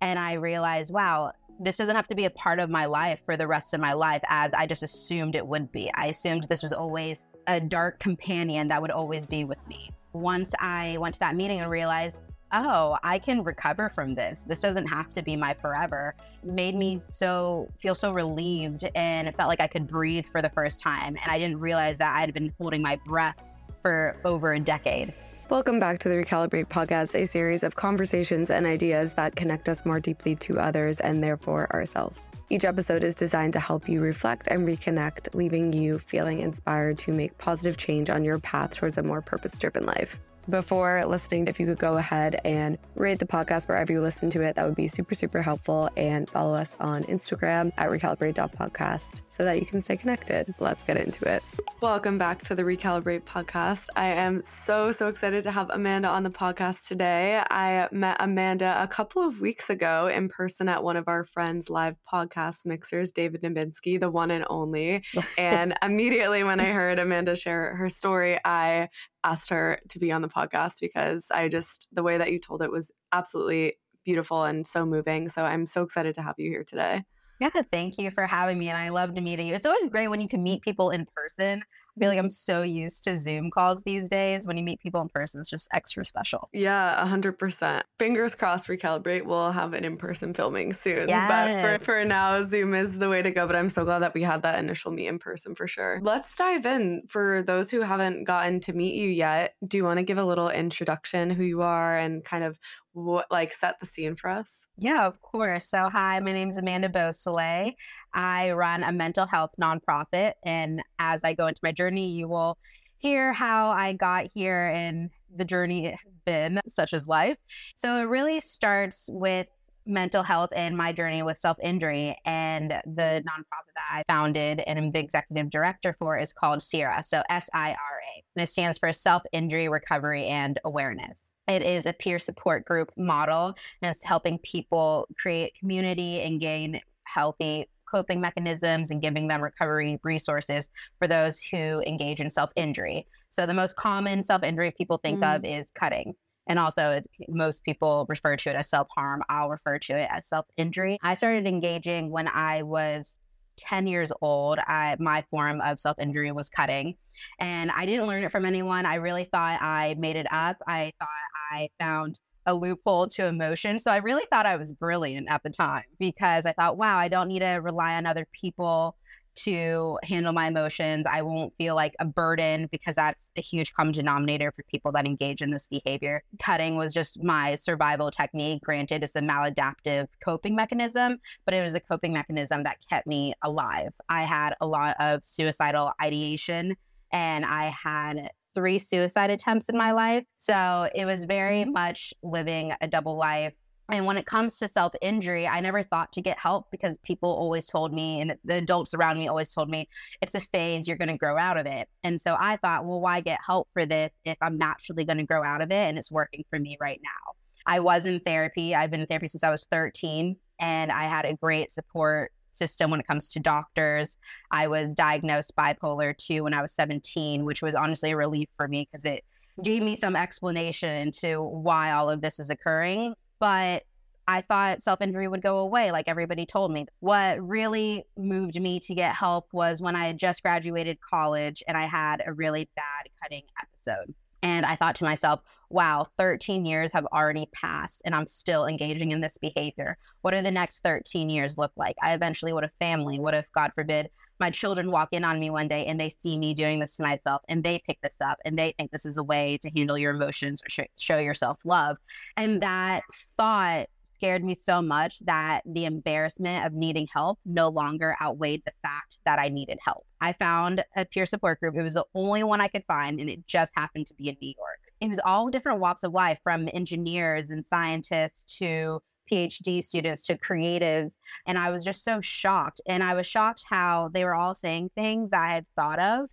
And I realized, wow, this doesn't have to be a part of my life for the rest of my life as I just assumed it would be. I assumed this was always a dark companion that would always be with me. Once I went to that meeting and realized, oh, I can recover from this. This doesn't have to be my forever. Made me so feel so relieved and it felt like I could breathe for the first time. And I didn't realize that I had been holding my breath for over a decade. Welcome back to the Recalibrate podcast, a series of conversations and ideas that connect us more deeply to others and therefore ourselves. Each episode is designed to help you reflect and reconnect, leaving you feeling inspired to make positive change on your path towards a more purpose driven life before listening, if you could go ahead and rate the podcast wherever you listen to it, that would be super, super helpful. And follow us on Instagram at recalibrate.podcast so that you can stay connected. Let's get into it. Welcome back to the Recalibrate podcast. I am so, so excited to have Amanda on the podcast today. I met Amanda a couple of weeks ago in person at one of our friends' live podcast mixers, David Nabinski, the one and only. and immediately when I heard Amanda share her story, I asked her to be on the podcast because I just, the way that you told it was absolutely beautiful and so moving. So I'm so excited to have you here today. Yeah, thank you for having me. And I loved meeting you. It's always great when you can meet people in person. I feel like I'm so used to Zoom calls these days. When you meet people in person, it's just extra special. Yeah, 100%. Fingers crossed, Recalibrate We'll have an in person filming soon. Yes. But for, for now, Zoom is the way to go. But I'm so glad that we had that initial meet in person for sure. Let's dive in. For those who haven't gotten to meet you yet, do you want to give a little introduction, who you are, and kind of what like set the scene for us? Yeah, of course. So, hi, my name is Amanda Beausoleil. I run a mental health nonprofit, and as I go into my journey, you will hear how I got here and the journey it has been, such as life. So, it really starts with mental health and my journey with self injury. And the mm-hmm. nonprofit that I founded and am the executive director for is called SIRA. So S I R A. And it stands for Self Injury Recovery and Awareness. It is a peer support group model and it's helping people create community and gain healthy coping mechanisms and giving them recovery resources for those who engage in self injury. So, the most common self injury people think mm. of is cutting. And also, it, most people refer to it as self harm. I'll refer to it as self injury. I started engaging when I was 10 years old. I, my form of self injury was cutting. And I didn't learn it from anyone. I really thought I made it up. I thought I found a loophole to emotion. So I really thought I was brilliant at the time because I thought, wow, I don't need to rely on other people to handle my emotions. I won't feel like a burden because that's a huge common denominator for people that engage in this behavior. Cutting was just my survival technique. Granted, it's a maladaptive coping mechanism, but it was a coping mechanism that kept me alive. I had a lot of suicidal ideation and I had three suicide attempts in my life. So it was very mm-hmm. much living a double life and when it comes to self injury, I never thought to get help because people always told me, and the adults around me always told me, it's a phase, you're going to grow out of it. And so I thought, well, why get help for this if I'm naturally going to grow out of it and it's working for me right now? I was in therapy. I've been in therapy since I was 13, and I had a great support system when it comes to doctors. I was diagnosed bipolar 2 when I was 17, which was honestly a relief for me because it gave me some explanation into why all of this is occurring but I thought self injury would go away, like everybody told me. What really moved me to get help was when I had just graduated college and I had a really bad cutting episode. And I thought to myself, wow, 13 years have already passed and I'm still engaging in this behavior. What do the next 13 years look like? I eventually would have family. What if, God forbid, my children walk in on me one day and they see me doing this to myself and they pick this up and they think this is a way to handle your emotions or sh- show yourself love? And that thought scared me so much that the embarrassment of needing help no longer outweighed the fact that I needed help. I found a peer support group. It was the only one I could find, and it just happened to be in New York. It was all different walks of life from engineers and scientists to PhD students to creatives. And I was just so shocked. And I was shocked how they were all saying things I had thought of,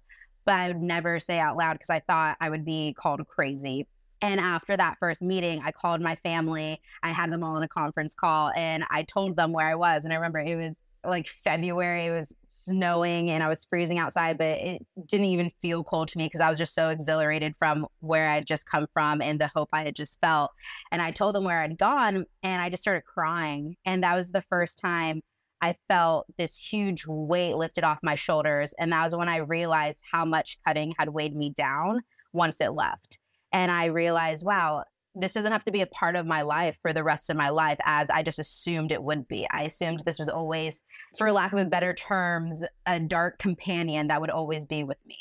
but I would never say out loud because I thought I would be called crazy. And after that first meeting, I called my family. I had them all on a conference call and I told them where I was. And I remember it was like February. It was snowing and I was freezing outside, but it didn't even feel cold to me because I was just so exhilarated from where I'd just come from and the hope I had just felt. And I told them where I'd gone and I just started crying. And that was the first time I felt this huge weight lifted off my shoulders. And that was when I realized how much cutting had weighed me down once it left. And I realized, wow, this doesn't have to be a part of my life for the rest of my life as I just assumed it would be. I assumed this was always, for lack of a better terms, a dark companion that would always be with me.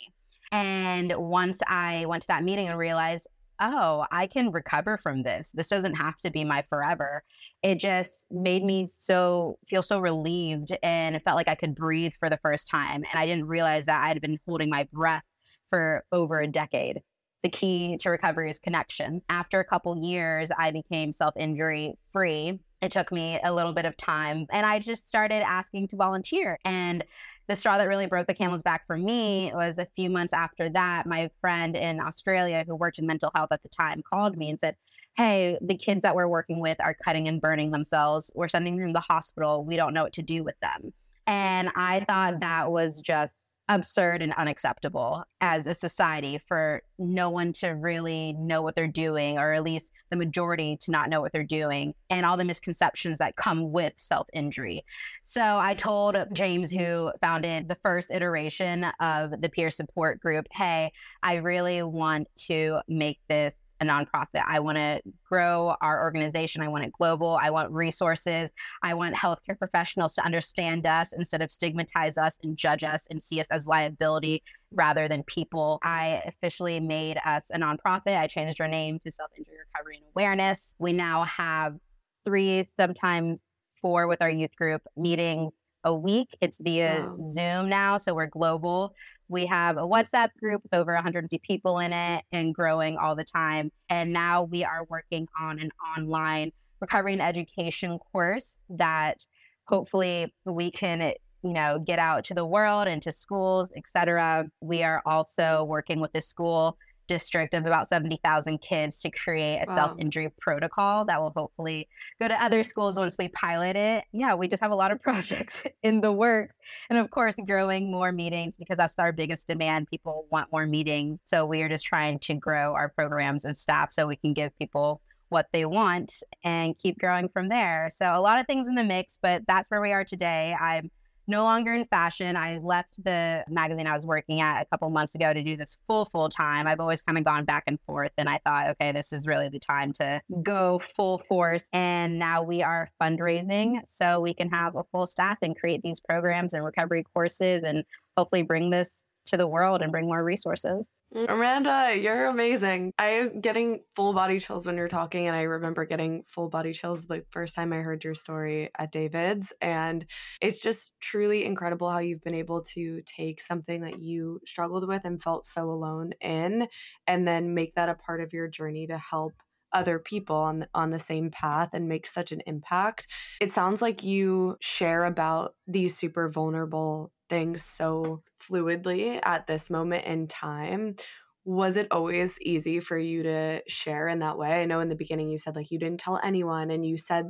And once I went to that meeting and realized, oh, I can recover from this. This doesn't have to be my forever. It just made me so feel so relieved and it felt like I could breathe for the first time. And I didn't realize that I had been holding my breath for over a decade the key to recovery is connection. After a couple years, I became self injury free. It took me a little bit of time and I just started asking to volunteer. And the straw that really broke the camel's back for me was a few months after that. My friend in Australia who worked in mental health at the time called me and said, Hey, the kids that we're working with are cutting and burning themselves. We're sending them to the hospital. We don't know what to do with them. And I thought that was just absurd and unacceptable as a society for no one to really know what they're doing, or at least the majority to not know what they're doing, and all the misconceptions that come with self injury. So I told James, who founded the first iteration of the peer support group, hey, I really want to make this a nonprofit. I want to grow our organization. I want it global. I want resources. I want healthcare professionals to understand us instead of stigmatize us and judge us and see us as liability rather than people. I officially made us a nonprofit. I changed our name to Self Injury Recovery and Awareness. We now have three, sometimes four with our youth group meetings a week. It's via wow. Zoom now, so we're global. We have a WhatsApp group with over 150 people in it and growing all the time. And now we are working on an online recovery and education course that hopefully we can you know get out to the world and to schools etc we are also working with the school district of about 70,000 kids to create a wow. self injury protocol that will hopefully go to other schools once we pilot it. Yeah, we just have a lot of projects in the works. And of course, growing more meetings because that's our biggest demand. People want more meetings. So we are just trying to grow our programs and staff so we can give people what they want and keep growing from there. So a lot of things in the mix, but that's where we are today. I'm no longer in fashion. I left the magazine I was working at a couple months ago to do this full, full time. I've always kind of gone back and forth. And I thought, okay, this is really the time to go full force. And now we are fundraising so we can have a full staff and create these programs and recovery courses and hopefully bring this to the world and bring more resources. Mm, Amanda, you're amazing. I'm getting full body chills when you're talking, and I remember getting full body chills the first time I heard your story at David's. And it's just truly incredible how you've been able to take something that you struggled with and felt so alone in, and then make that a part of your journey to help other people on on the same path and make such an impact. It sounds like you share about these super vulnerable things so fluidly at this moment in time was it always easy for you to share in that way? I know in the beginning you said like you didn't tell anyone and you said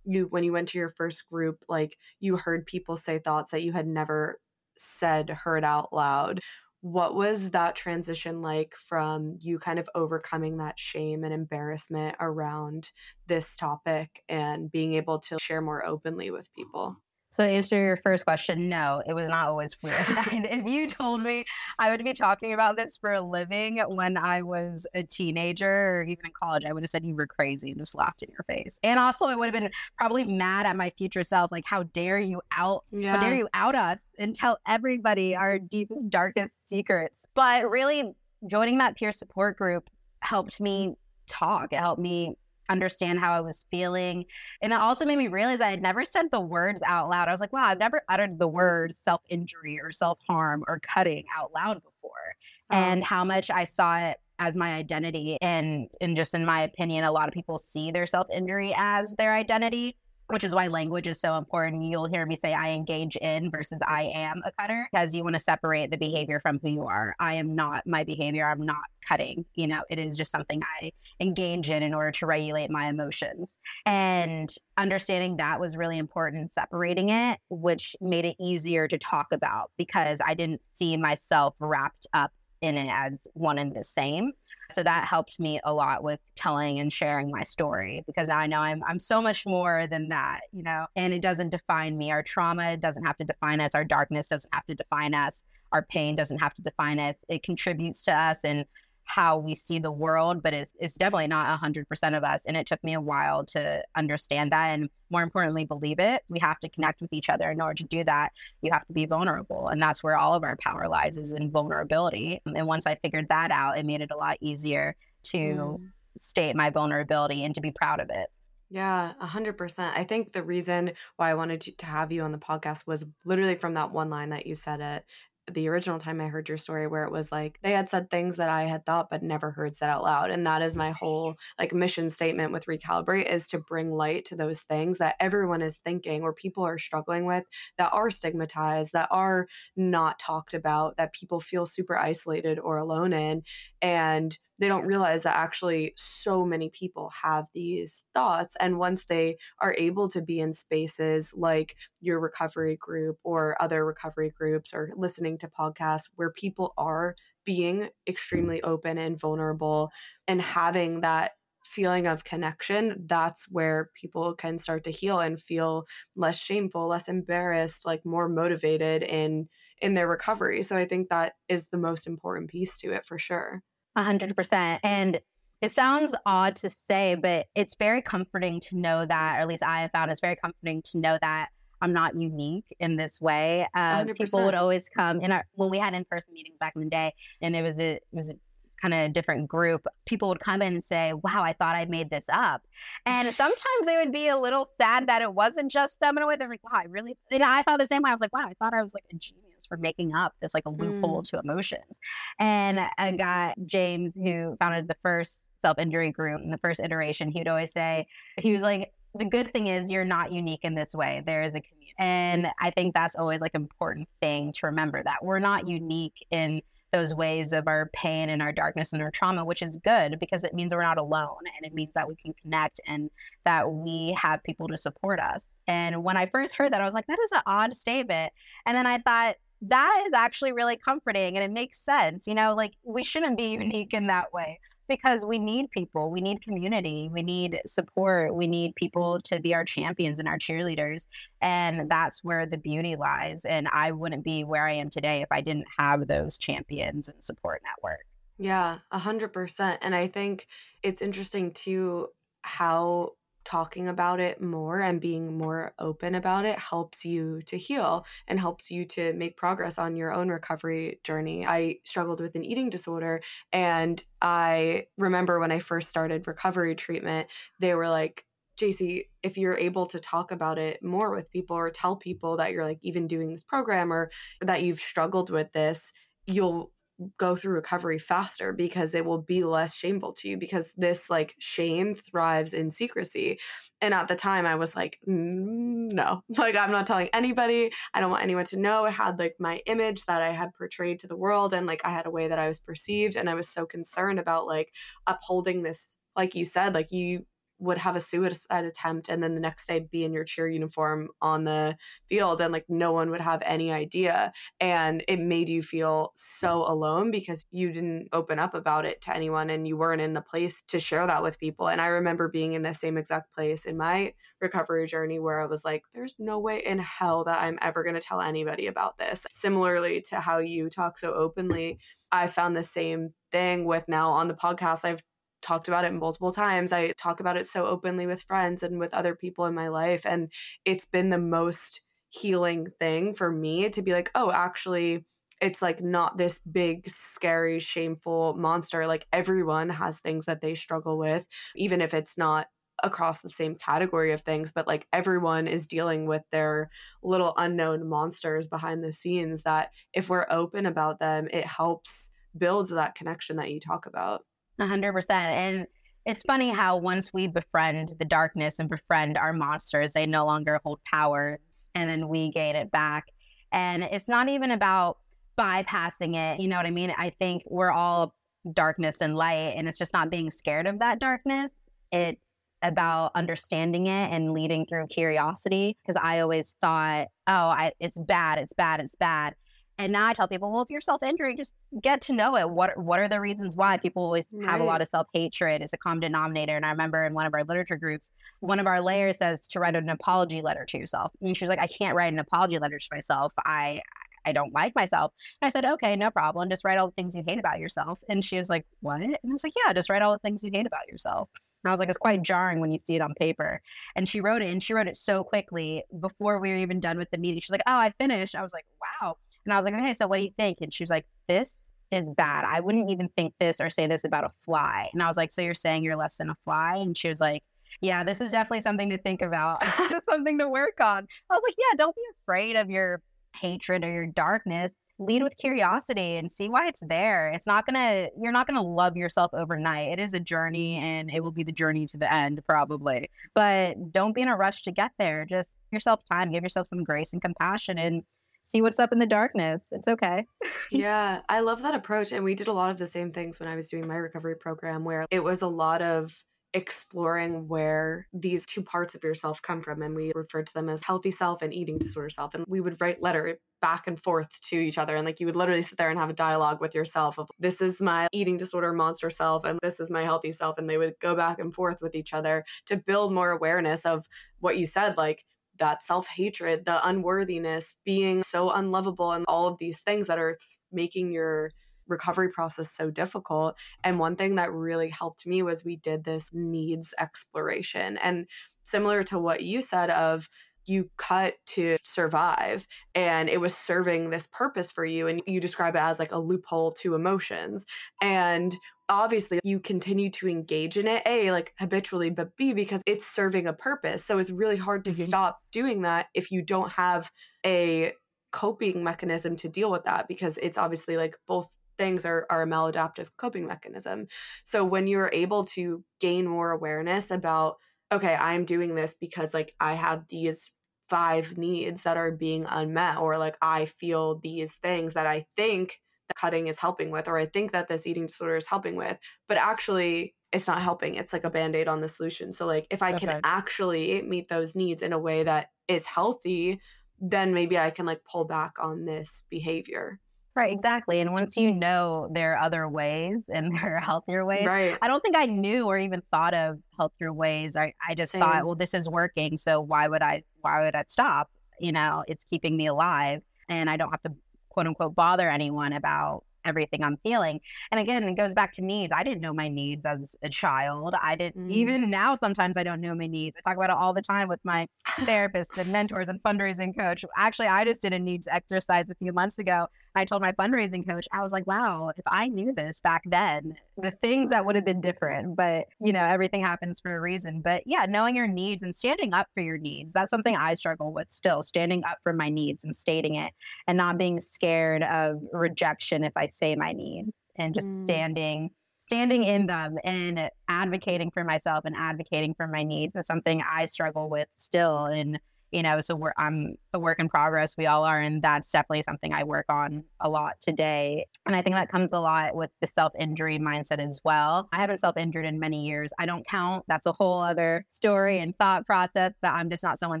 you when you went to your first group like you heard people say thoughts that you had never said heard out loud. What was that transition like from you kind of overcoming that shame and embarrassment around this topic and being able to share more openly with people so to answer your first question, no, it was not always weird. if you told me I would be talking about this for a living when I was a teenager or even in college, I would have said you were crazy and just laughed in your face. And also, I would have been probably mad at my future self, like, how dare you out, yeah. how dare you out us and tell everybody our deepest, darkest secrets. But really, joining that peer support group helped me talk. It helped me understand how I was feeling. And it also made me realize I had never said the words out loud. I was like, wow, I've never uttered the word self injury or self harm or cutting out loud before. Oh. And how much I saw it as my identity. And, and just in my opinion, a lot of people see their self injury as their identity. Which is why language is so important. You'll hear me say I engage in versus I am a cutter because you want to separate the behavior from who you are. I am not my behavior. I'm not cutting. You know, it is just something I engage in in order to regulate my emotions. And understanding that was really important, separating it, which made it easier to talk about because I didn't see myself wrapped up in it as one and the same. So that helped me a lot with telling and sharing my story because I know I'm I'm so much more than that, you know, and it doesn't define me. Our trauma doesn't have to define us, our darkness doesn't have to define us, our pain doesn't have to define us. It contributes to us and how we see the world, but it's, it's definitely not 100% of us. And it took me a while to understand that and more importantly, believe it. We have to connect with each other. In order to do that, you have to be vulnerable. And that's where all of our power lies is in vulnerability. And once I figured that out, it made it a lot easier to mm. state my vulnerability and to be proud of it. Yeah, 100%. I think the reason why I wanted to, to have you on the podcast was literally from that one line that you said it the original time I heard your story where it was like they had said things that I had thought but never heard said out loud. And that is my whole like mission statement with Recalibrate is to bring light to those things that everyone is thinking or people are struggling with that are stigmatized, that are not talked about, that people feel super isolated or alone in. And they don't realize that actually so many people have these thoughts. And once they are able to be in spaces like your recovery group or other recovery groups or listening to podcasts where people are being extremely open and vulnerable and having that feeling of connection, that's where people can start to heal and feel less shameful, less embarrassed, like more motivated in in their recovery. So I think that is the most important piece to it for sure. A hundred percent. And it sounds odd to say, but it's very comforting to know that, or at least I have found it's very comforting to know that I'm not unique in this way. Uh, people would always come in our when we had in person meetings back in the day, and it was a it was a kind of different group. People would come in and say, "Wow, I thought I made this up," and sometimes they would be a little sad that it wasn't just them in a way. They're like, "Wow, I really," and I thought the same way. I was like, "Wow, I thought I was like a genius." for making up this like a loophole mm. to emotions. And I got James, who founded the first self injury group in the first iteration, he would always say, he was like, the good thing is you're not unique in this way. There is a community. And I think that's always like an important thing to remember that we're not unique in those ways of our pain and our darkness and our trauma, which is good because it means we're not alone and it means that we can connect and that we have people to support us. And when I first heard that, I was like, that is an odd statement. And then I thought, that is actually really comforting and it makes sense. You know, like we shouldn't be unique in that way because we need people, we need community, we need support, we need people to be our champions and our cheerleaders. And that's where the beauty lies. And I wouldn't be where I am today if I didn't have those champions and support network. Yeah, a hundred percent. And I think it's interesting too how talking about it more and being more open about it helps you to heal and helps you to make progress on your own recovery journey. I struggled with an eating disorder and I remember when I first started recovery treatment, they were like, JC, if you're able to talk about it more with people or tell people that you're like even doing this program or that you've struggled with this, you'll go through recovery faster because it will be less shameful to you because this like shame thrives in secrecy. And at the time i was like mm, no. Like i'm not telling anybody. I don't want anyone to know. I had like my image that i had portrayed to the world and like i had a way that i was perceived and i was so concerned about like upholding this like you said like you would have a suicide attempt and then the next day be in your cheer uniform on the field and like no one would have any idea and it made you feel so alone because you didn't open up about it to anyone and you weren't in the place to share that with people and i remember being in the same exact place in my recovery journey where i was like there's no way in hell that i'm ever going to tell anybody about this similarly to how you talk so openly I found the same thing with now on the podcast. I've talked about it multiple times. I talk about it so openly with friends and with other people in my life. And it's been the most healing thing for me to be like, oh, actually, it's like not this big, scary, shameful monster. Like everyone has things that they struggle with, even if it's not across the same category of things, but like everyone is dealing with their little unknown monsters behind the scenes that if we're open about them, it helps build that connection that you talk about. A hundred percent. And it's funny how once we befriend the darkness and befriend our monsters, they no longer hold power and then we gain it back. And it's not even about bypassing it. You know what I mean? I think we're all darkness and light, and it's just not being scared of that darkness. It's about understanding it and leading through curiosity. Because I always thought, oh, I, it's bad, it's bad, it's bad. And now I tell people, well, if you're self injury, just get to know it. What what are the reasons why people always right. have a lot of self hatred as a common denominator? And I remember in one of our literature groups, one of our layers says to write an apology letter to yourself. And she was like, I can't write an apology letter to myself. I I don't like myself. And I said, okay, no problem. Just write all the things you hate about yourself. And she was like, what? And I was like, yeah, just write all the things you hate about yourself. And I was like, it's quite jarring when you see it on paper. And she wrote it and she wrote it so quickly before we were even done with the meeting. She's like, oh, I finished. I was like, wow. And I was like, okay, so what do you think? And she was like, this is bad. I wouldn't even think this or say this about a fly. And I was like, so you're saying you're less than a fly? And she was like, yeah, this is definitely something to think about. something to work on. I was like, yeah, don't be afraid of your hatred or your darkness. Lead with curiosity and see why it's there. It's not gonna, you're not gonna love yourself overnight. It is a journey and it will be the journey to the end, probably. But don't be in a rush to get there. Just yourself time, give yourself some grace and compassion and see what's up in the darkness. It's okay. yeah, I love that approach. And we did a lot of the same things when I was doing my recovery program, where it was a lot of exploring where these two parts of yourself come from and we referred to them as healthy self and eating disorder self and we would write letter back and forth to each other and like you would literally sit there and have a dialogue with yourself of this is my eating disorder monster self and this is my healthy self and they would go back and forth with each other to build more awareness of what you said like that self hatred, the unworthiness, being so unlovable, and all of these things that are th- making your recovery process so difficult. And one thing that really helped me was we did this needs exploration. And similar to what you said of you cut to survive and it was serving this purpose for you and you describe it as like a loophole to emotions and obviously you continue to engage in it a like habitually but b because it's serving a purpose so it's really hard to mm-hmm. stop doing that if you don't have a coping mechanism to deal with that because it's obviously like both things are, are a maladaptive coping mechanism so when you're able to gain more awareness about okay i'm doing this because like i have these five needs that are being unmet or like i feel these things that i think cutting is helping with, or I think that this eating disorder is helping with, but actually it's not helping. It's like a band aid on the solution. So, like, if I okay. can actually meet those needs in a way that is healthy, then maybe I can like pull back on this behavior. Right, exactly. And once you know there are other ways and there are healthier ways, right. I don't think I knew or even thought of healthier ways. I, I just Same. thought, well, this is working. So why would I, why would I stop? You know, it's keeping me alive and I don't have to quote unquote bother anyone about everything I'm feeling. And again, it goes back to needs. I didn't know my needs as a child. I didn't mm. even now sometimes I don't know my needs. I talk about it all the time with my therapists and mentors and fundraising coach. Actually, I just did a needs exercise a few months ago I told my fundraising coach, I was like, wow, if I knew this back then, the things that would have been different. But, you know, everything happens for a reason. But yeah, knowing your needs and standing up for your needs, that's something I struggle with still, standing up for my needs and stating it and not being scared of rejection if I say my needs and just mm. standing standing in them and advocating for myself and advocating for my needs is something I struggle with still. And you know so we're i'm a work in progress. We all are and that's definitely something i work on a lot today. And i think that comes a lot with the self-injury mindset as well. I haven't self-injured in many years. I don't count. That's a whole other story and thought process but i'm just not someone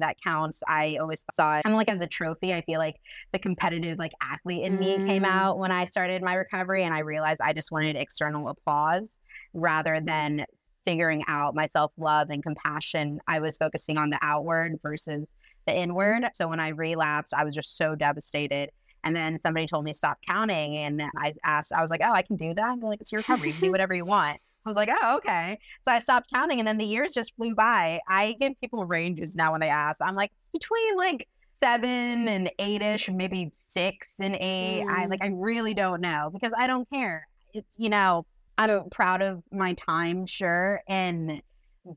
that counts. I always saw it. Kind of like as a trophy i feel like the competitive like athlete in me came mm. out when i started my recovery and i realized i just wanted external applause rather than figuring out my self love and compassion, I was focusing on the outward versus the inward. So when I relapsed, I was just so devastated. And then somebody told me stop counting. And I asked, I was like, oh, I can do that. And they're like, it's your recovery. do whatever you want. I was like, oh, okay. So I stopped counting. And then the years just flew by. I give people ranges now when they ask. I'm like, between like seven and eight ish, maybe six and eight. Mm. I like, I really don't know because I don't care. It's, you know, I'm proud of my time, sure. And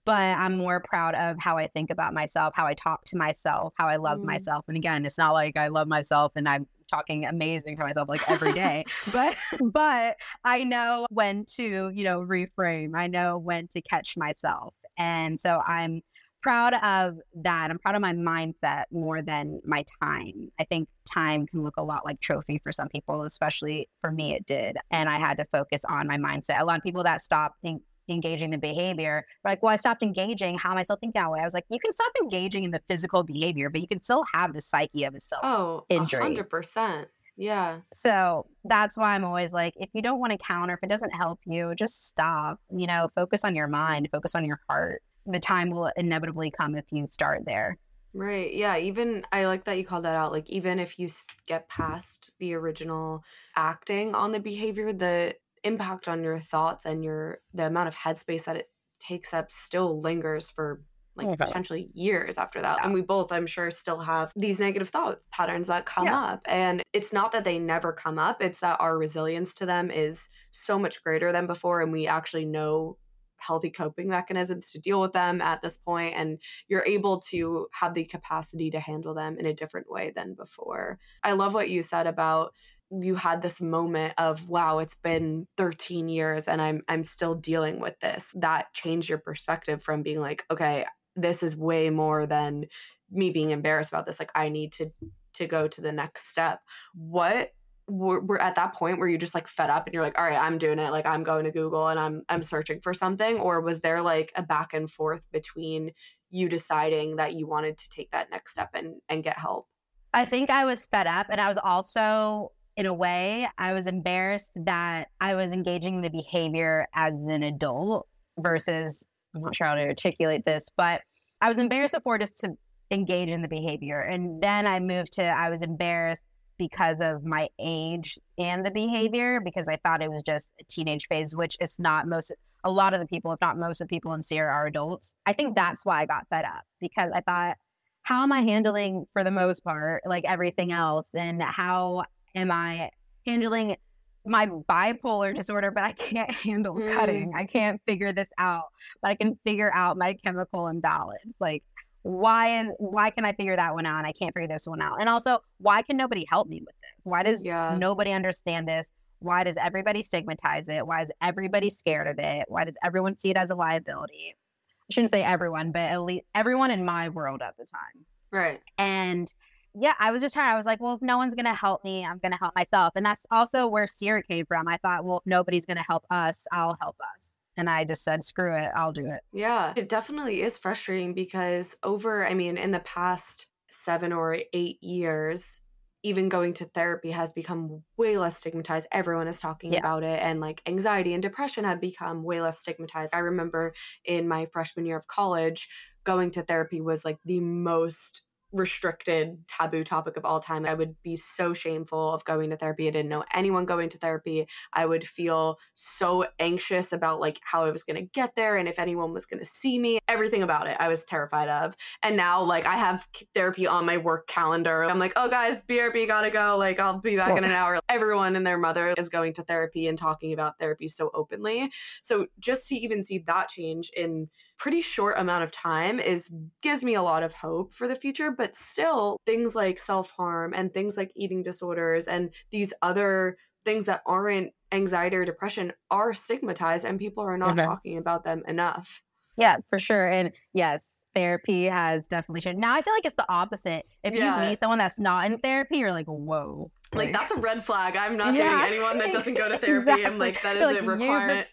but I'm more proud of how I think about myself, how I talk to myself, how I love Mm. myself. And again, it's not like I love myself and I'm talking amazing to myself like every day, but but I know when to, you know, reframe. I know when to catch myself. And so I'm proud of that. I'm proud of my mindset more than my time. I think time can look a lot like trophy for some people, especially for me, it did. And I had to focus on my mindset. A lot of people that stop en- engaging the behavior, like, well, I stopped engaging. How am I still thinking that way? I was like, you can stop engaging in the physical behavior, but you can still have the psyche of a self. Oh, Injury. hundred percent. Yeah. So that's why I'm always like, if you don't want to counter, if it doesn't help you, just stop. You know, focus on your mind, focus on your heart. The time will inevitably come if you start there. Right. Yeah. Even I like that you called that out. Like, even if you get past the original acting on the behavior, the impact on your thoughts and your the amount of headspace that it takes up still lingers for like Okay. potentially years after that. Yeah. And we both, I'm sure, still have these negative thought patterns that come Yeah. up. And it's not that they never come up, it's that our resilience to them is so much greater than before. And we actually know healthy coping mechanisms to deal with them at this point and you're able to have the capacity to handle them in a different way than before. I love what you said about you had this moment of wow it's been 13 years and I'm I'm still dealing with this. That changed your perspective from being like okay this is way more than me being embarrassed about this like I need to to go to the next step. What were, were at that point where you just like fed up and you're like all right i'm doing it like i'm going to google and i'm i'm searching for something or was there like a back and forth between you deciding that you wanted to take that next step and and get help I think I was fed up and I was also in a way I was embarrassed that I was engaging the behavior as an adult versus I'm not sure how to articulate this, but I was embarrassed before just to engage in the behavior. And then I moved to I was embarrassed because of my age and the behavior because I thought it was just a teenage phase, which is not most a lot of the people, if not most of the people in SIRA are adults. I think that's why I got fed up because I thought how am I handling for the most part like everything else and how am I handling my bipolar disorder but I can't handle Mm. cutting. I can't figure this out, but I can figure out my chemical imbalance. Like why is why can I figure that one out and I can't figure this one out? And also, why can nobody help me with this? Why does Yeah. nobody understand this? Why does everybody stigmatize it? Why is everybody scared of it? Why does everyone see it as a liability? I shouldn't say everyone, but at least everyone in my world at the time. right And yeah, I was just tired. I was like, well, if no one's going to help me, I'm going to help myself. And that's also where SIRA came from. I thought, well, if nobody's going to help us, I'll help us. And I just said, screw it, I'll do it. yeah it definitely is frustrating because over i mean in the past seven or eight years even going to therapy has become way less stigmatized everyone is talking Yeah. about it and like anxiety and depression have become way less stigmatized i remember in my freshman year of college going to therapy was like the most restricted taboo topic of all time. I would be so shameful of going to therapy. I didn't know anyone going to therapy. I would feel so anxious about like how i was going to get there and if anyone was going to see me everything about it i was terrified of. And now like i have therapy on my work calendar. I'm like oh guys brb gotta go. Like i'll be back in an hour. Everyone and their mother is going to therapy and talking about therapy so openly. So just to even see that change in pretty short amount of time is gives me a lot of hope for the future but still things like self-harm and things like eating disorders and these other things that aren't anxiety or depression are stigmatized and people are not Okay. talking about them enough Yeah, for sure. And yes, therapy has definitely changed. Now I feel like it's the opposite. If Yeah. you meet someone that's not in therapy, you're like, whoa. like that's a red flag i'm not Yeah. dating anyone that doesn't go to therapy i'm like that is a like, you- requirement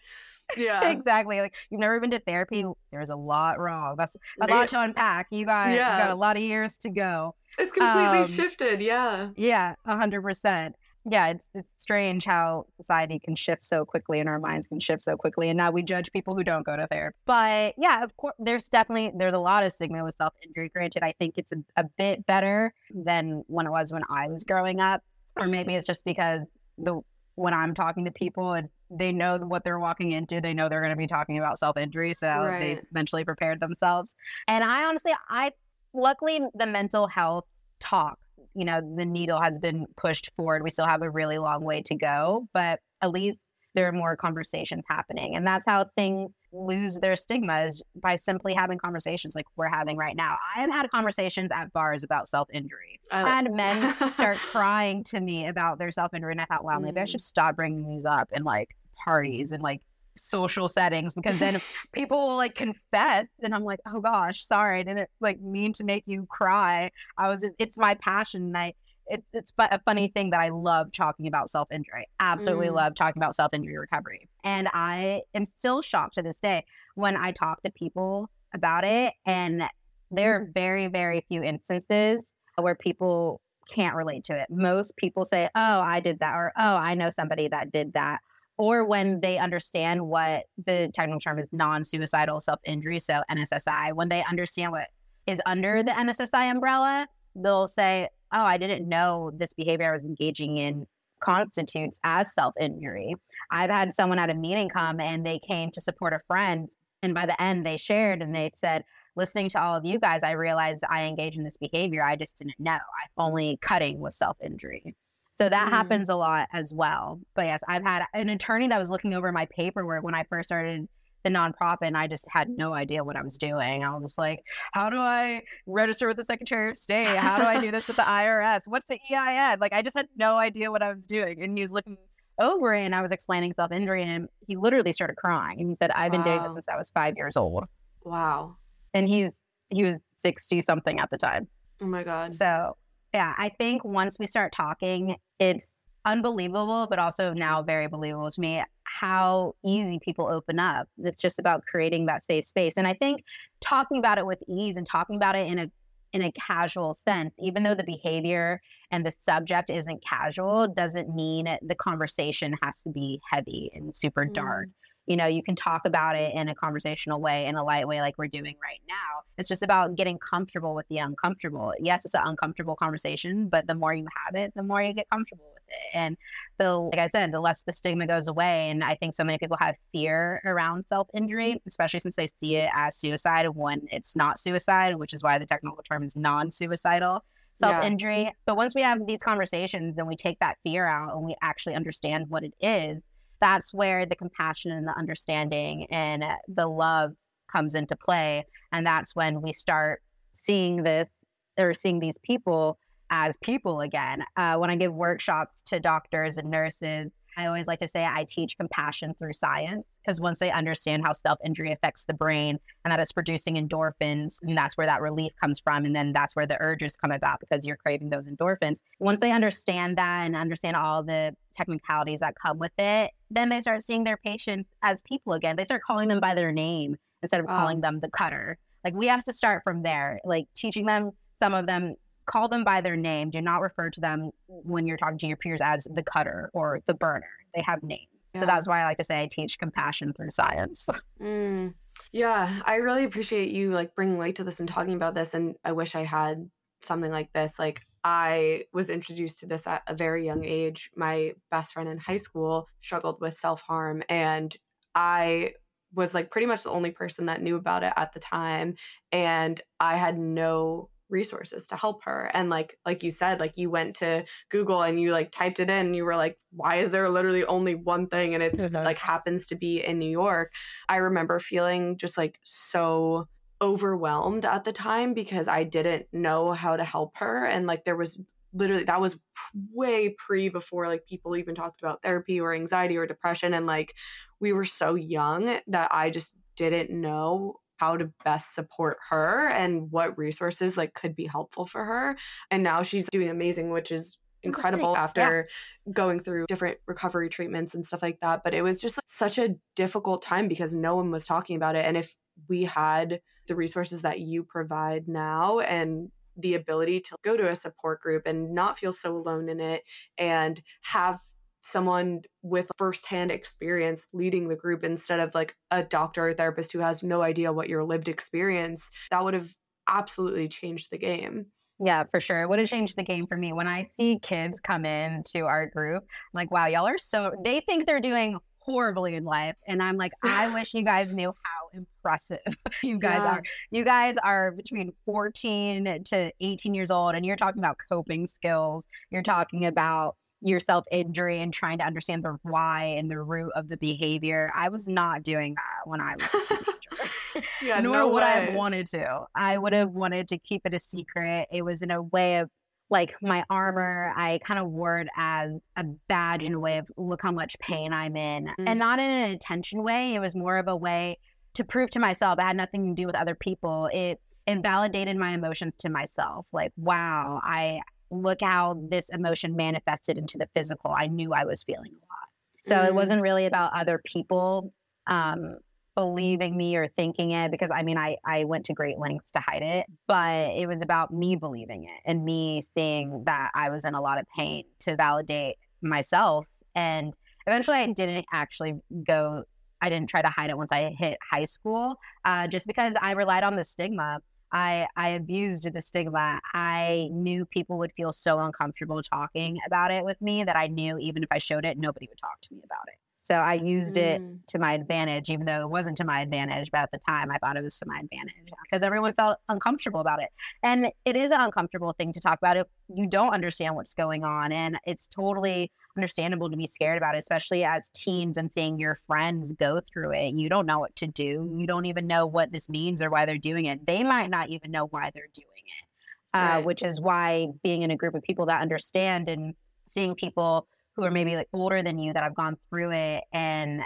yeah exactly. Like you've never been to therapy. There's a lot wrong. That's a lot to unpack. You you Yeah. got a lot of years to go. it's completely Um, shifted yeah Yeah, a hundred percent. Yeah, it's it's strange how society can shift so quickly and our minds can shift so quickly. And now we judge people who don't go to therapy. But yeah, of course, there's definitely there's a lot of stigma with self injury. Granted, I think it's a, a bit better than when it was when I was growing up, or maybe it's just because the when I'm talking to people, it's they know what they're walking into. They know they're going to be talking about self injury, so they Right. eventually prepared themselves. And I honestly, I luckily the mental health talks you know the needle has been pushed forward we still have a really long way to go but at least there are more conversations happening. And that's how things lose their stigmas by simply having conversations like we're having right now. I have had conversations at bars about self injury. I had men start crying to me about their self injury. And I thought, wow, maybe I mm. should stop bringing these up in like parties and like social settings because then people will like confess and I'm like, oh gosh, sorry, I didn't like mean to make you cry. I was just, it's my passion. And I, it's, it's a funny thing that I love talking about self injury. Absolutely mm. love talking about self injury recovery. And I am still shocked to this day when I talk to people about it. And there are very, very few instances where people can't relate to it. Most people say, oh, I did that, or oh, I know somebody that did that or when they understand what the technical term is non-suicidal self-injury so nssi when they understand what is under the nssi umbrella they'll say oh i didn't know this behavior i was engaging in constitutes as self-injury i've had someone at a meeting come and they came to support a friend and by the end they shared and they said listening to all of you guys i realized i engage in this behavior i just didn't know i only cutting was self-injury so that mm. happens a lot as well. But yes, I've had an attorney that was looking over my paperwork when I first started the nonprofit and I just had no idea what I was doing. I was just like, how do I register with the Secretary of State? How do I do this with the IRS? What's the EIN? Like I just had no idea what I was doing. And he was looking over it, and I was explaining self injury and he literally started crying and he said, I've been wow. doing this since I was five years old. Wow. And he's he was 60 something at the time. Oh my God. So yeah, I think once we start talking, it's unbelievable, but also now very believable to me how easy people open up. It's just about creating that safe space. And I think talking about it with ease and talking about it in a in a casual sense, even though the behavior and the subject isn't casual, doesn't mean the conversation has to be heavy and super dark. Mm you know you can talk about it in a conversational way in a light way like we're doing right now. It's just about getting comfortable with the uncomfortable. Yes it's an uncomfortable conversation but the more you have it the more you get comfortable with it. And the like i said the less the stigma goes away. And i think so many people have fear around self-injury especially since they see it as suicide. When it's not suicide which is why the technical term is non-suicidal self-injury. Yeah. but once we have these conversations and we take that fear out and we actually understand what it is that's where the compassion and the understanding and the love comes into play. And that's when we start seeing this or seeing these people as people again. Uh, when I give workshops to doctors and nurses, I always like to say I teach compassion through science because once they understand how self injury affects the brain and that it's producing endorphins, and that's where that relief comes from. And then that's where the urges come about because you're craving those endorphins. Once they understand that and understand all the technicalities that come with it, then they start seeing their patients as people again. They start calling them by their name instead of wow. calling oh. them the cutter. Like we have to start from there, like teaching them some of them call them by their name. Do not refer to them when you're talking to your peers as the cutter or the burner. They have names. Yeah. So that's why I like to say I teach compassion through science. Mm. Yeah, I really appreciate you like bringing light to this and talking about this. And I wish I had something like this. Like I was introduced to this at a very young age. My best friend in high school struggled with self harm, and I was like pretty much the only person that knew about it at the time. And I had no resources to help her and like like you said like you went to google and you like typed it in and you were like why is there literally only one thing? and it's like happens to be in new york. I remember feeling just like so overwhelmed at the time because i didn't know how to help her and like there was literally that was way pre before like people even talked about therapy or anxiety or depression and like we were so young that i just didn't know how to best support her and what resources like could be helpful for her. And now she's doing amazing, which is oh, incredible after yeah. going through different recovery treatments and stuff like that. But it was just like, such a difficult time because no one was talking about it. And if we had the resources that you provide now and the ability to go to a support group and not feel so alone in it and have someone with firsthand experience leading the group instead of like a doctor or therapist who has no idea what your lived experience, that would have absolutely changed the game. Yeah, for sure. It would have changed the game for me. When I see kids come in to our group, I'm like, wow, y'all are so, they think they're doing horribly in life. And I'm like, I wish you guys knew how impressive you guys yeah. are. You guys are between 14 to 18 years old, and you're talking about coping skills. You're talking about your self injury and trying to understand the why and the root of the behavior. I was not doing that when I was a teenager. yeah, Nor no would way. I have wanted to. I would have wanted to keep it a secret. It was in a way of like my armor, I kind of wore it as a badge in a way of look how much pain I'm in. Mm. And not in an attention way. It was more of a way to prove to myself I had nothing to do with other people. It invalidated my emotions to myself. Like, wow, I look how this emotion manifested into the physical. I knew I was feeling a lot. So mm. it wasn't really about other people um, believing me or thinking it because I mean, I, I went to great lengths to hide it, but it was about me believing it and me seeing that I was in a lot of pain to validate myself. And eventually I didn't actually go, I didn't try to hide it once I hit high school, uh, just because I relied on the stigma I I abused the stigma. I knew people would feel so uncomfortable talking about it with me that I knew even if I showed it, nobody would talk to me about it. So I used mm. it to my advantage, even though it wasn't to my advantage. But at the time, I thought it was to my advantage because everyone felt uncomfortable about it. And it is an uncomfortable thing to talk about if you don't understand what's going on. And it's totally understandable to be scared about it, especially as teens and seeing your friends go through it. You don't know what to do. You don't even know what this means or why they're doing it. They might not even know why they're doing it, uh, right. which is why being in a group of people that understand and seeing people who are maybe like older than you that have gone through it and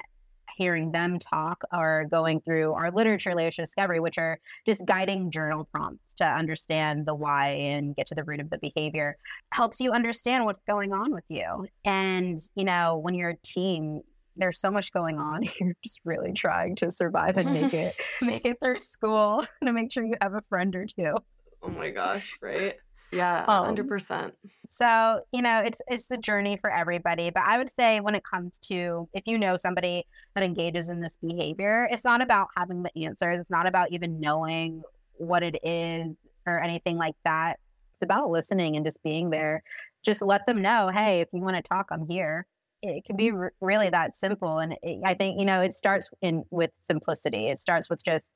hearing them talk or going through our literature literature discovery which are just guiding journal prompts to understand the why and get to the root of the behavior helps you understand what's going on with you. And you know when you're a teen there's so much going on. You're just really trying to survive and make it make it through school to make sure you have a friend or two. Oh my gosh right yeah, hundred um, percent. So you know, it's it's the journey for everybody. But I would say when it comes to if you know somebody that engages in this behavior, it's not about having the answers. It's not about even knowing what it is or anything like that. It's about listening and just being there. Just let them know, hey, if you want to talk, I'm here. It can be r- really that simple. And it, I think you know, it starts in with simplicity. It starts with just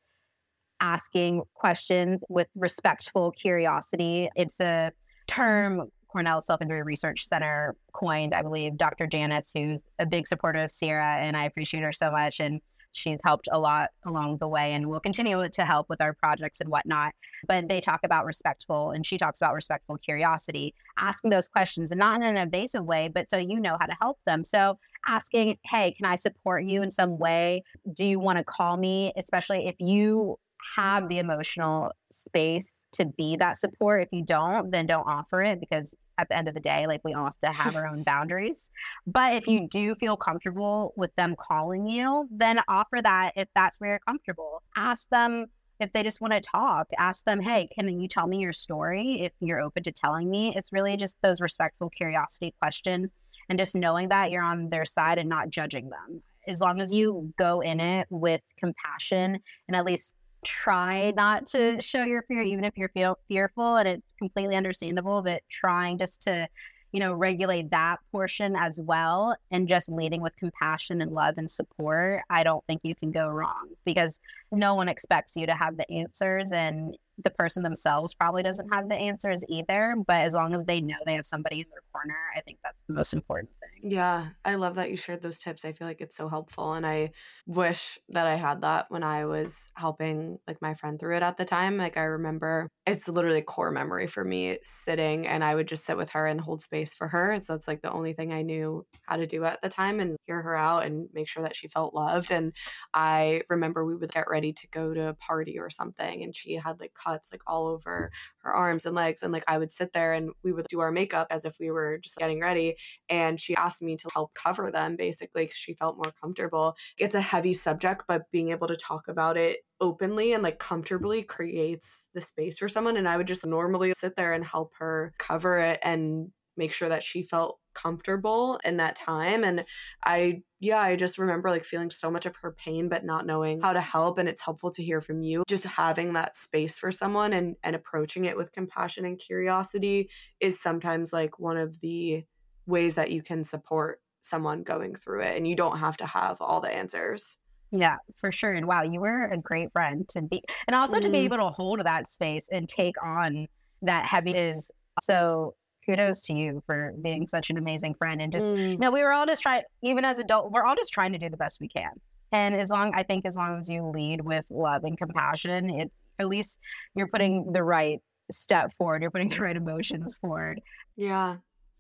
asking questions with respectful curiosity. It's a term Cornell Self Injury Research Center coined, I believe, Dr. Janis, who's a big supporter of SIRA, and I appreciate her so much. And she's helped a lot along the way and will continue to help with our projects and whatnot. But they talk about respectful, and she talks about respectful curiosity, asking those questions and not in an invasive way, but so you know how to help them. So asking, hey, can I support you in some way? Do you want to call me? Especially if you have the emotional space to be that support. If you don't, then don't offer it because at the end of the day, like we all have to have our own boundaries. But if you do feel comfortable with them calling you, then offer that if that's where you're comfortable. Ask them if they just want to talk. Ask them, hey, can you tell me your story if you're open to telling me? It's really just those respectful curiosity questions and just knowing that you're on their side and not judging them. As long as you go in it with compassion and at least try not to mm-hmm. show your fear, even if you're feel fearful, and it's completely understandable. But trying just to, you know, regulate that portion as well, and just leading with compassion and love and support. I don't think you can go wrong because no one expects you to have the answers, and the person themselves probably doesn't have the answers either. But as long as they know they have somebody in their corner, I think that's the most important thing. Yeah, I love that you shared those tips. I feel like it's so helpful. And I wish that I had that when I was helping like my friend through it at the time. Like I remember it's literally core memory for me sitting and I would just sit with her and hold space for her. So it's like the only thing I knew how to do at the time and hear her out and make sure that she felt loved. And I remember we would get ready to go to a party or something and she had like cuts like all over her arms and legs and like I would sit there and we would do our makeup as if we were just getting ready and she asked me to help cover them basically cuz she felt more comfortable. It's a heavy subject but being able to talk about it openly and like comfortably creates the space for someone and I would just normally sit there and help her cover it and make sure that she felt comfortable in that time and i yeah i just remember like feeling so much of her pain but not knowing how to help and it's helpful to hear from you just having that space for someone and and approaching it with compassion and curiosity is sometimes like one of the ways that you can support someone going through it and you don't have to have all the answers yeah, for sure. And wow, you were a great friend to be, and also mm-hmm. to be mm-hmm. able to hold that space and take on that heavy is so kudos to you for being such an amazing friend and just mm. you know we were all just trying even as adult we're all just trying to do the best we can. And as long i think as long as you lead with love and compassion it at least you're putting the right step forward you're putting the right emotions forward. Yeah.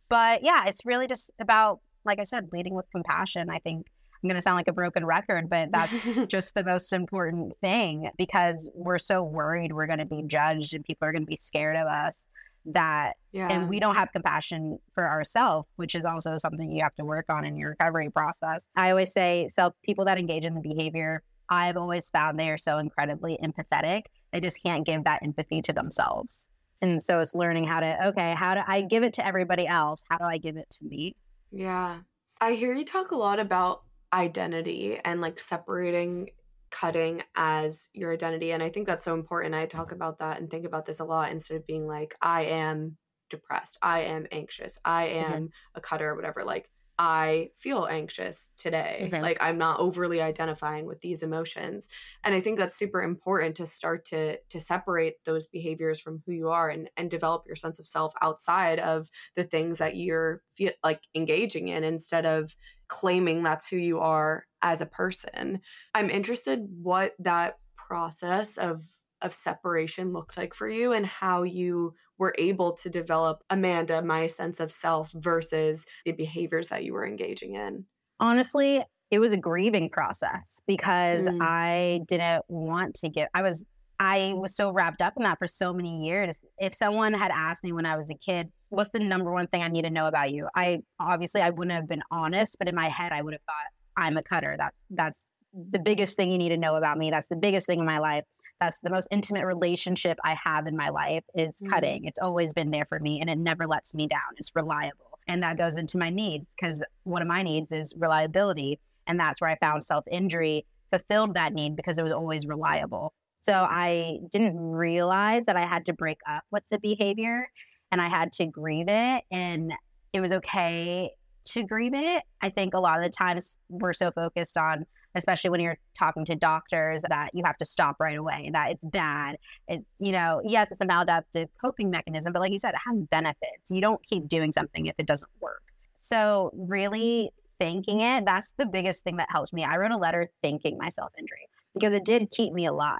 But yeah it's really just about like i said leading with compassion. I think I'm going to sound like a broken record, but that's just the most important thing because we're so worried we're going to be judged and people are going to be scared of us that yeah. and we don't have compassion for ourselves which is also something you have to work on in your recovery process. I always say so people that engage in the behavior i've always found they are so incredibly empathetic they just can't give that empathy to themselves. And so it's learning how to okay how do i give it to everybody else? How do i give it to me? Yeah. I hear you talk a lot about identity and like separating cutting as your identity and i think that's so important i talk about that and think about this a lot instead of being like i am depressed i am anxious i am mm-hmm. a cutter or whatever like I feel anxious today. Mm-hmm. Like I'm not overly identifying with these emotions. And I think that's super important to start to to separate those behaviors from who you are and and develop your sense of self outside of the things that you're feel like engaging in instead of claiming that's who you are as a person. I'm interested what that process of of separation looked like for you and how you were able to develop Amanda, my sense of self versus the behaviors that you were engaging in? Honestly, it was a grieving process because mm. I didn't want to get, I was, I was so wrapped up in that for so many years. If someone had asked me when I was a kid, what's the number one thing I need to know about you? I obviously I wouldn't have been honest, but in my head I would have thought I'm a cutter. That's that's the biggest thing you need to know about me. That's the biggest thing in my life that's the most intimate relationship I have in my life is mm-hmm. cutting. It's always been there for me and it never lets me down. It's reliable. And that goes into my needs because one of my needs is reliability. And that's where I found self injury fulfilled that need because it was always reliable. So I didn't realize that I had to break up with the behavior and I had to grieve it. And it was okay to grieve it. I think a lot of the times we're so focused on especially when you're talking to doctors that you have to stop right away that it's bad. It's you know yes it's a maladaptive coping mechanism but like you said it has benefits. You don't keep doing something if it doesn't work. So really thanking it that's the biggest thing that helped me. I wrote a letter thanking my self-injury because it did keep me alive.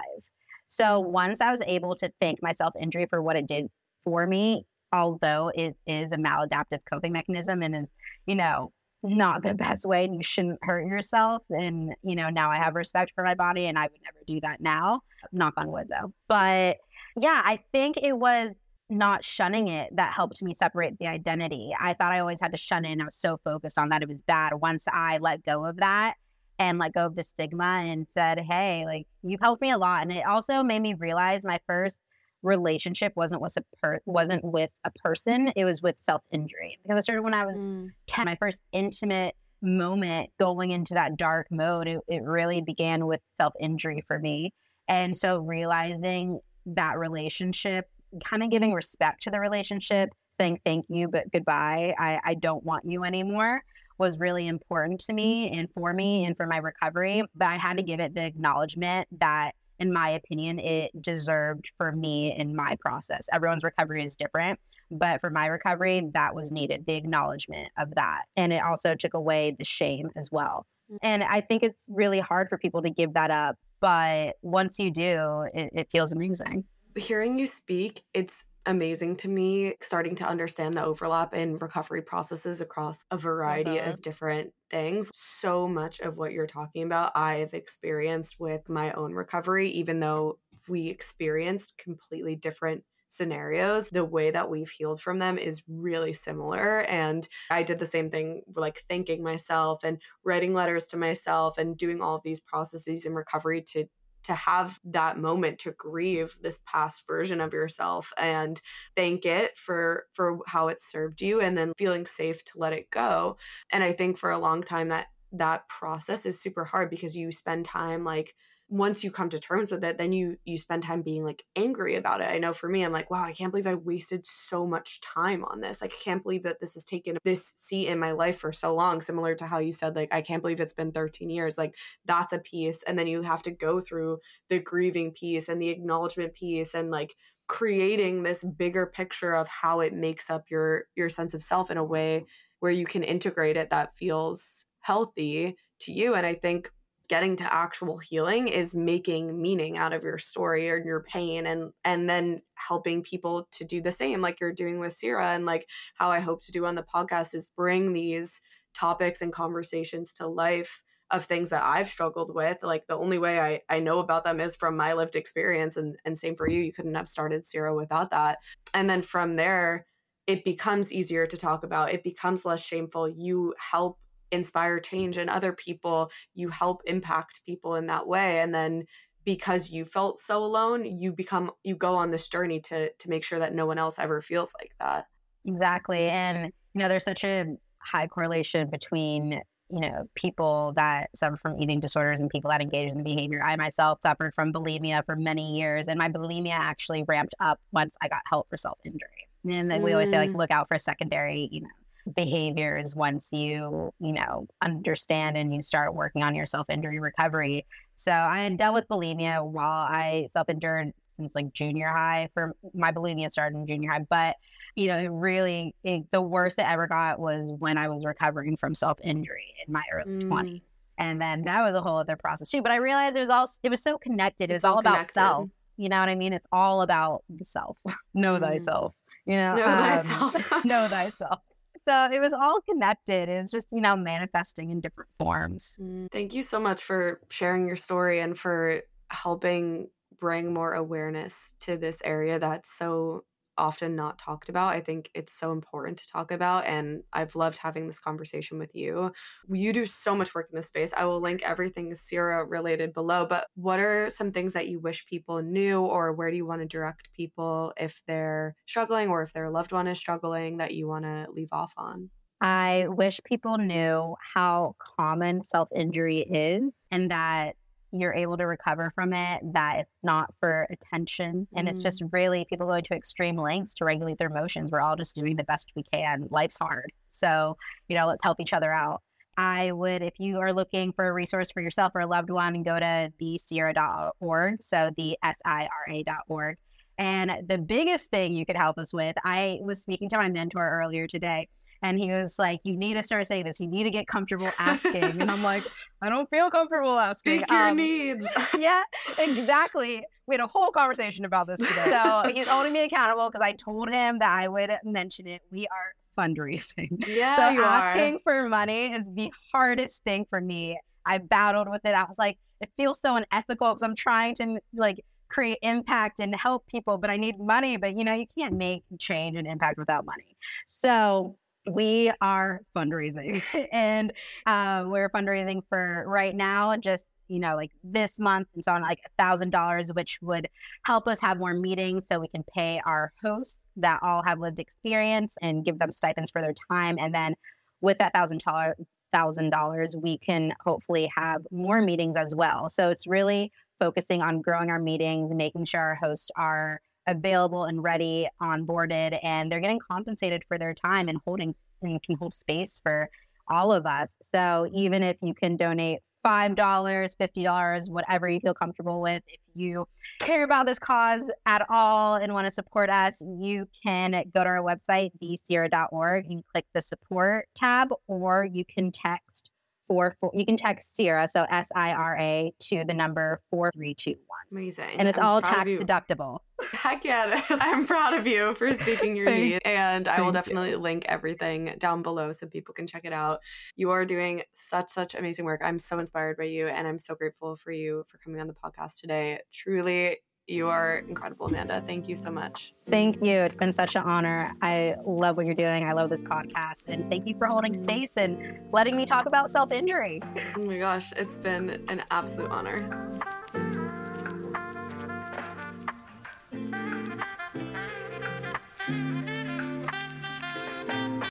So once i was able to thank my self-injury for what it did for me although it is a maladaptive coping mechanism and is you know not the best way and you shouldn't hurt yourself. And, you know, now I have respect for my body and I would never do that now. Knock on wood though. But yeah, I think it was not shunning it that helped me separate the identity. I thought I always had to shun it. I was so focused on that it was bad. Once I let go of that and let go of the stigma and said, Hey, like you've helped me a lot. And it also made me realize my first relationship wasn't with a per- wasn't with a person it was with self-injury. Because i started when i was mm. 10 my first intimate moment going into that dark mode it, it really began with self-injury for me. And so realizing that relationship kind of giving respect to the relationship saying thank you but goodbye. I, I don't want you anymore was really important to me and for me and for my recovery. But i had to give it the acknowledgement that in my opinion, it deserved for me in my process. Everyone's recovery is different, but for my recovery, that was needed the acknowledgement of that. And it also took away the shame as well. Mm. And I think it's really hard for people to give that up. But once you do, it, it feels amazing. Hearing you speak, it's amazing to me starting to understand the overlap in recovery processes across a variety of uh-huh. different things. So much of what you're talking about, I've experienced with my own recovery, even though we experienced completely different scenarios, the way that we've healed from them is really similar. And I did the same thing, like thanking myself and writing letters to myself and doing all of these processes in recovery to to have that moment to grieve this past version of yourself and thank it for for how it served you and then feeling safe to let it go. And i think for a long time that that process is super hard because you spend time like once you come to terms with it then you you spend time being like angry about it. I know for me i'm like wow i can't believe i wasted so much time on this. Like i can't believe that this has taken this seat in my life for so long. Similar to how you said like i can't believe it's been 13 years. Like that's a piece and then you have to go through the grieving piece and the acknowledgement piece and like creating this bigger picture of how it makes up your your sense of self in a way where you can integrate it that feels healthy to you and i think getting to actual healing is making meaning out of your story or your pain and and then helping people to do the same like you're doing with SIRA and like how I hope to do on the podcast is bring these topics and conversations to life of things that I've struggled with. Like the only way I, I know about them is from my lived experience. And, and same for you. You couldn't have started SIRA without that. And then from there, it becomes easier to talk about. It becomes less shameful. You help inspire change in other people. You help impact people in that way. And then because you felt so alone, you become you go on this journey to to make sure that no one else ever feels like that. Exactly. And you know, there's such a high correlation between you know, people that suffer from eating disorders and people that engage in the behavior. I myself suffered from bulimia for many years, and my bulimia actually ramped up once I got help for self injury. And then we always say, like, mm. look out for secondary, you know, behaviors once you, you know, understand and you start working on your self injury recovery. So I had dealt with bulimia while I self-endured since like junior high. For my bulimia started in junior high, but you know, it really it, the worst it ever got was when I was recovering from self injury in my early twenties, mm. and then that was a whole other process too. But I realized it was all it was so connected. It was all, all about self. You know what I mean? It's all about the self. know mm. thyself. You know, know um, thyself. know thyself. So it was all connected. and It's just, you know, manifesting in different forms. Mm. Thank you so much for sharing your story and for helping bring more awareness to this area that's so often not talked about. I think it's so important to talk about. And I've loved having this conversation with you. You do so much work in this space. I will link everything SIRA related below. But what are some things that you wish people knew, or where do you want to direct people if they're struggling or if their loved one is struggling that you want to leave off on? I wish people knew how common self injury is and that you're able to recover from it, that it's not for attention. And mm. it's just mm. really people go to extreme lengths to regulate their emotions. We're all just doing the best we can. Life's hard. So, you know, let's help each other out. I would, if you are looking for a resource for yourself or a loved one, go to thesira.org. So the S-I-R-A.org. And the biggest thing you could help us with, I was speaking to my mentor earlier today and he was like, "You need to start saying this. You need to get comfortable asking." and I'm like, "I don't feel comfortable asking." Speak your um, needs. yeah, exactly. We had a whole conversation about this today. So he's holding me accountable because I told him that I would mention it. We are fundraising. Yeah, so you asking are. for money is the hardest thing for me. I battled with it. I was like, it feels so unethical because I'm trying to like create impact and help people, but I need money. But you know, you can't make change and impact without money. So we are fundraising and uh, we're fundraising for right now just you know like this month and so on like a thousand dollars which would help us have more meetings so we can pay our hosts that all have lived experience and give them stipends for their time and then with that thousand dollar thousand dollars we can hopefully have more meetings as well. So it's really focusing on growing our meetings making sure our hosts are available and ready, onboarded, and they're getting compensated for their time and holding and can hold space for all of us. So even if you can donate $5, $50, whatever you feel comfortable with, if you care about this cause at all and want to support us, you can go to our website, thesira.org, and click the support tab, or you can text four, four you can text SIRA, so S I R A, to the number 4321. Amazing. And it's I'm all tax deductible. Heck yeah. I'm proud of you for speaking your need. And I will definitely you. link everything down below so people can check it out. You are doing such, such amazing work. I'm so inspired by you. And I'm so grateful for you for coming on the podcast today. Truly, you are incredible, Amanda. Thank you so much. Thank you. It's been such an honor. I love what you're doing. I love this podcast. And thank you for holding space and letting me talk about self injury. Oh my gosh, it's been an absolute honor.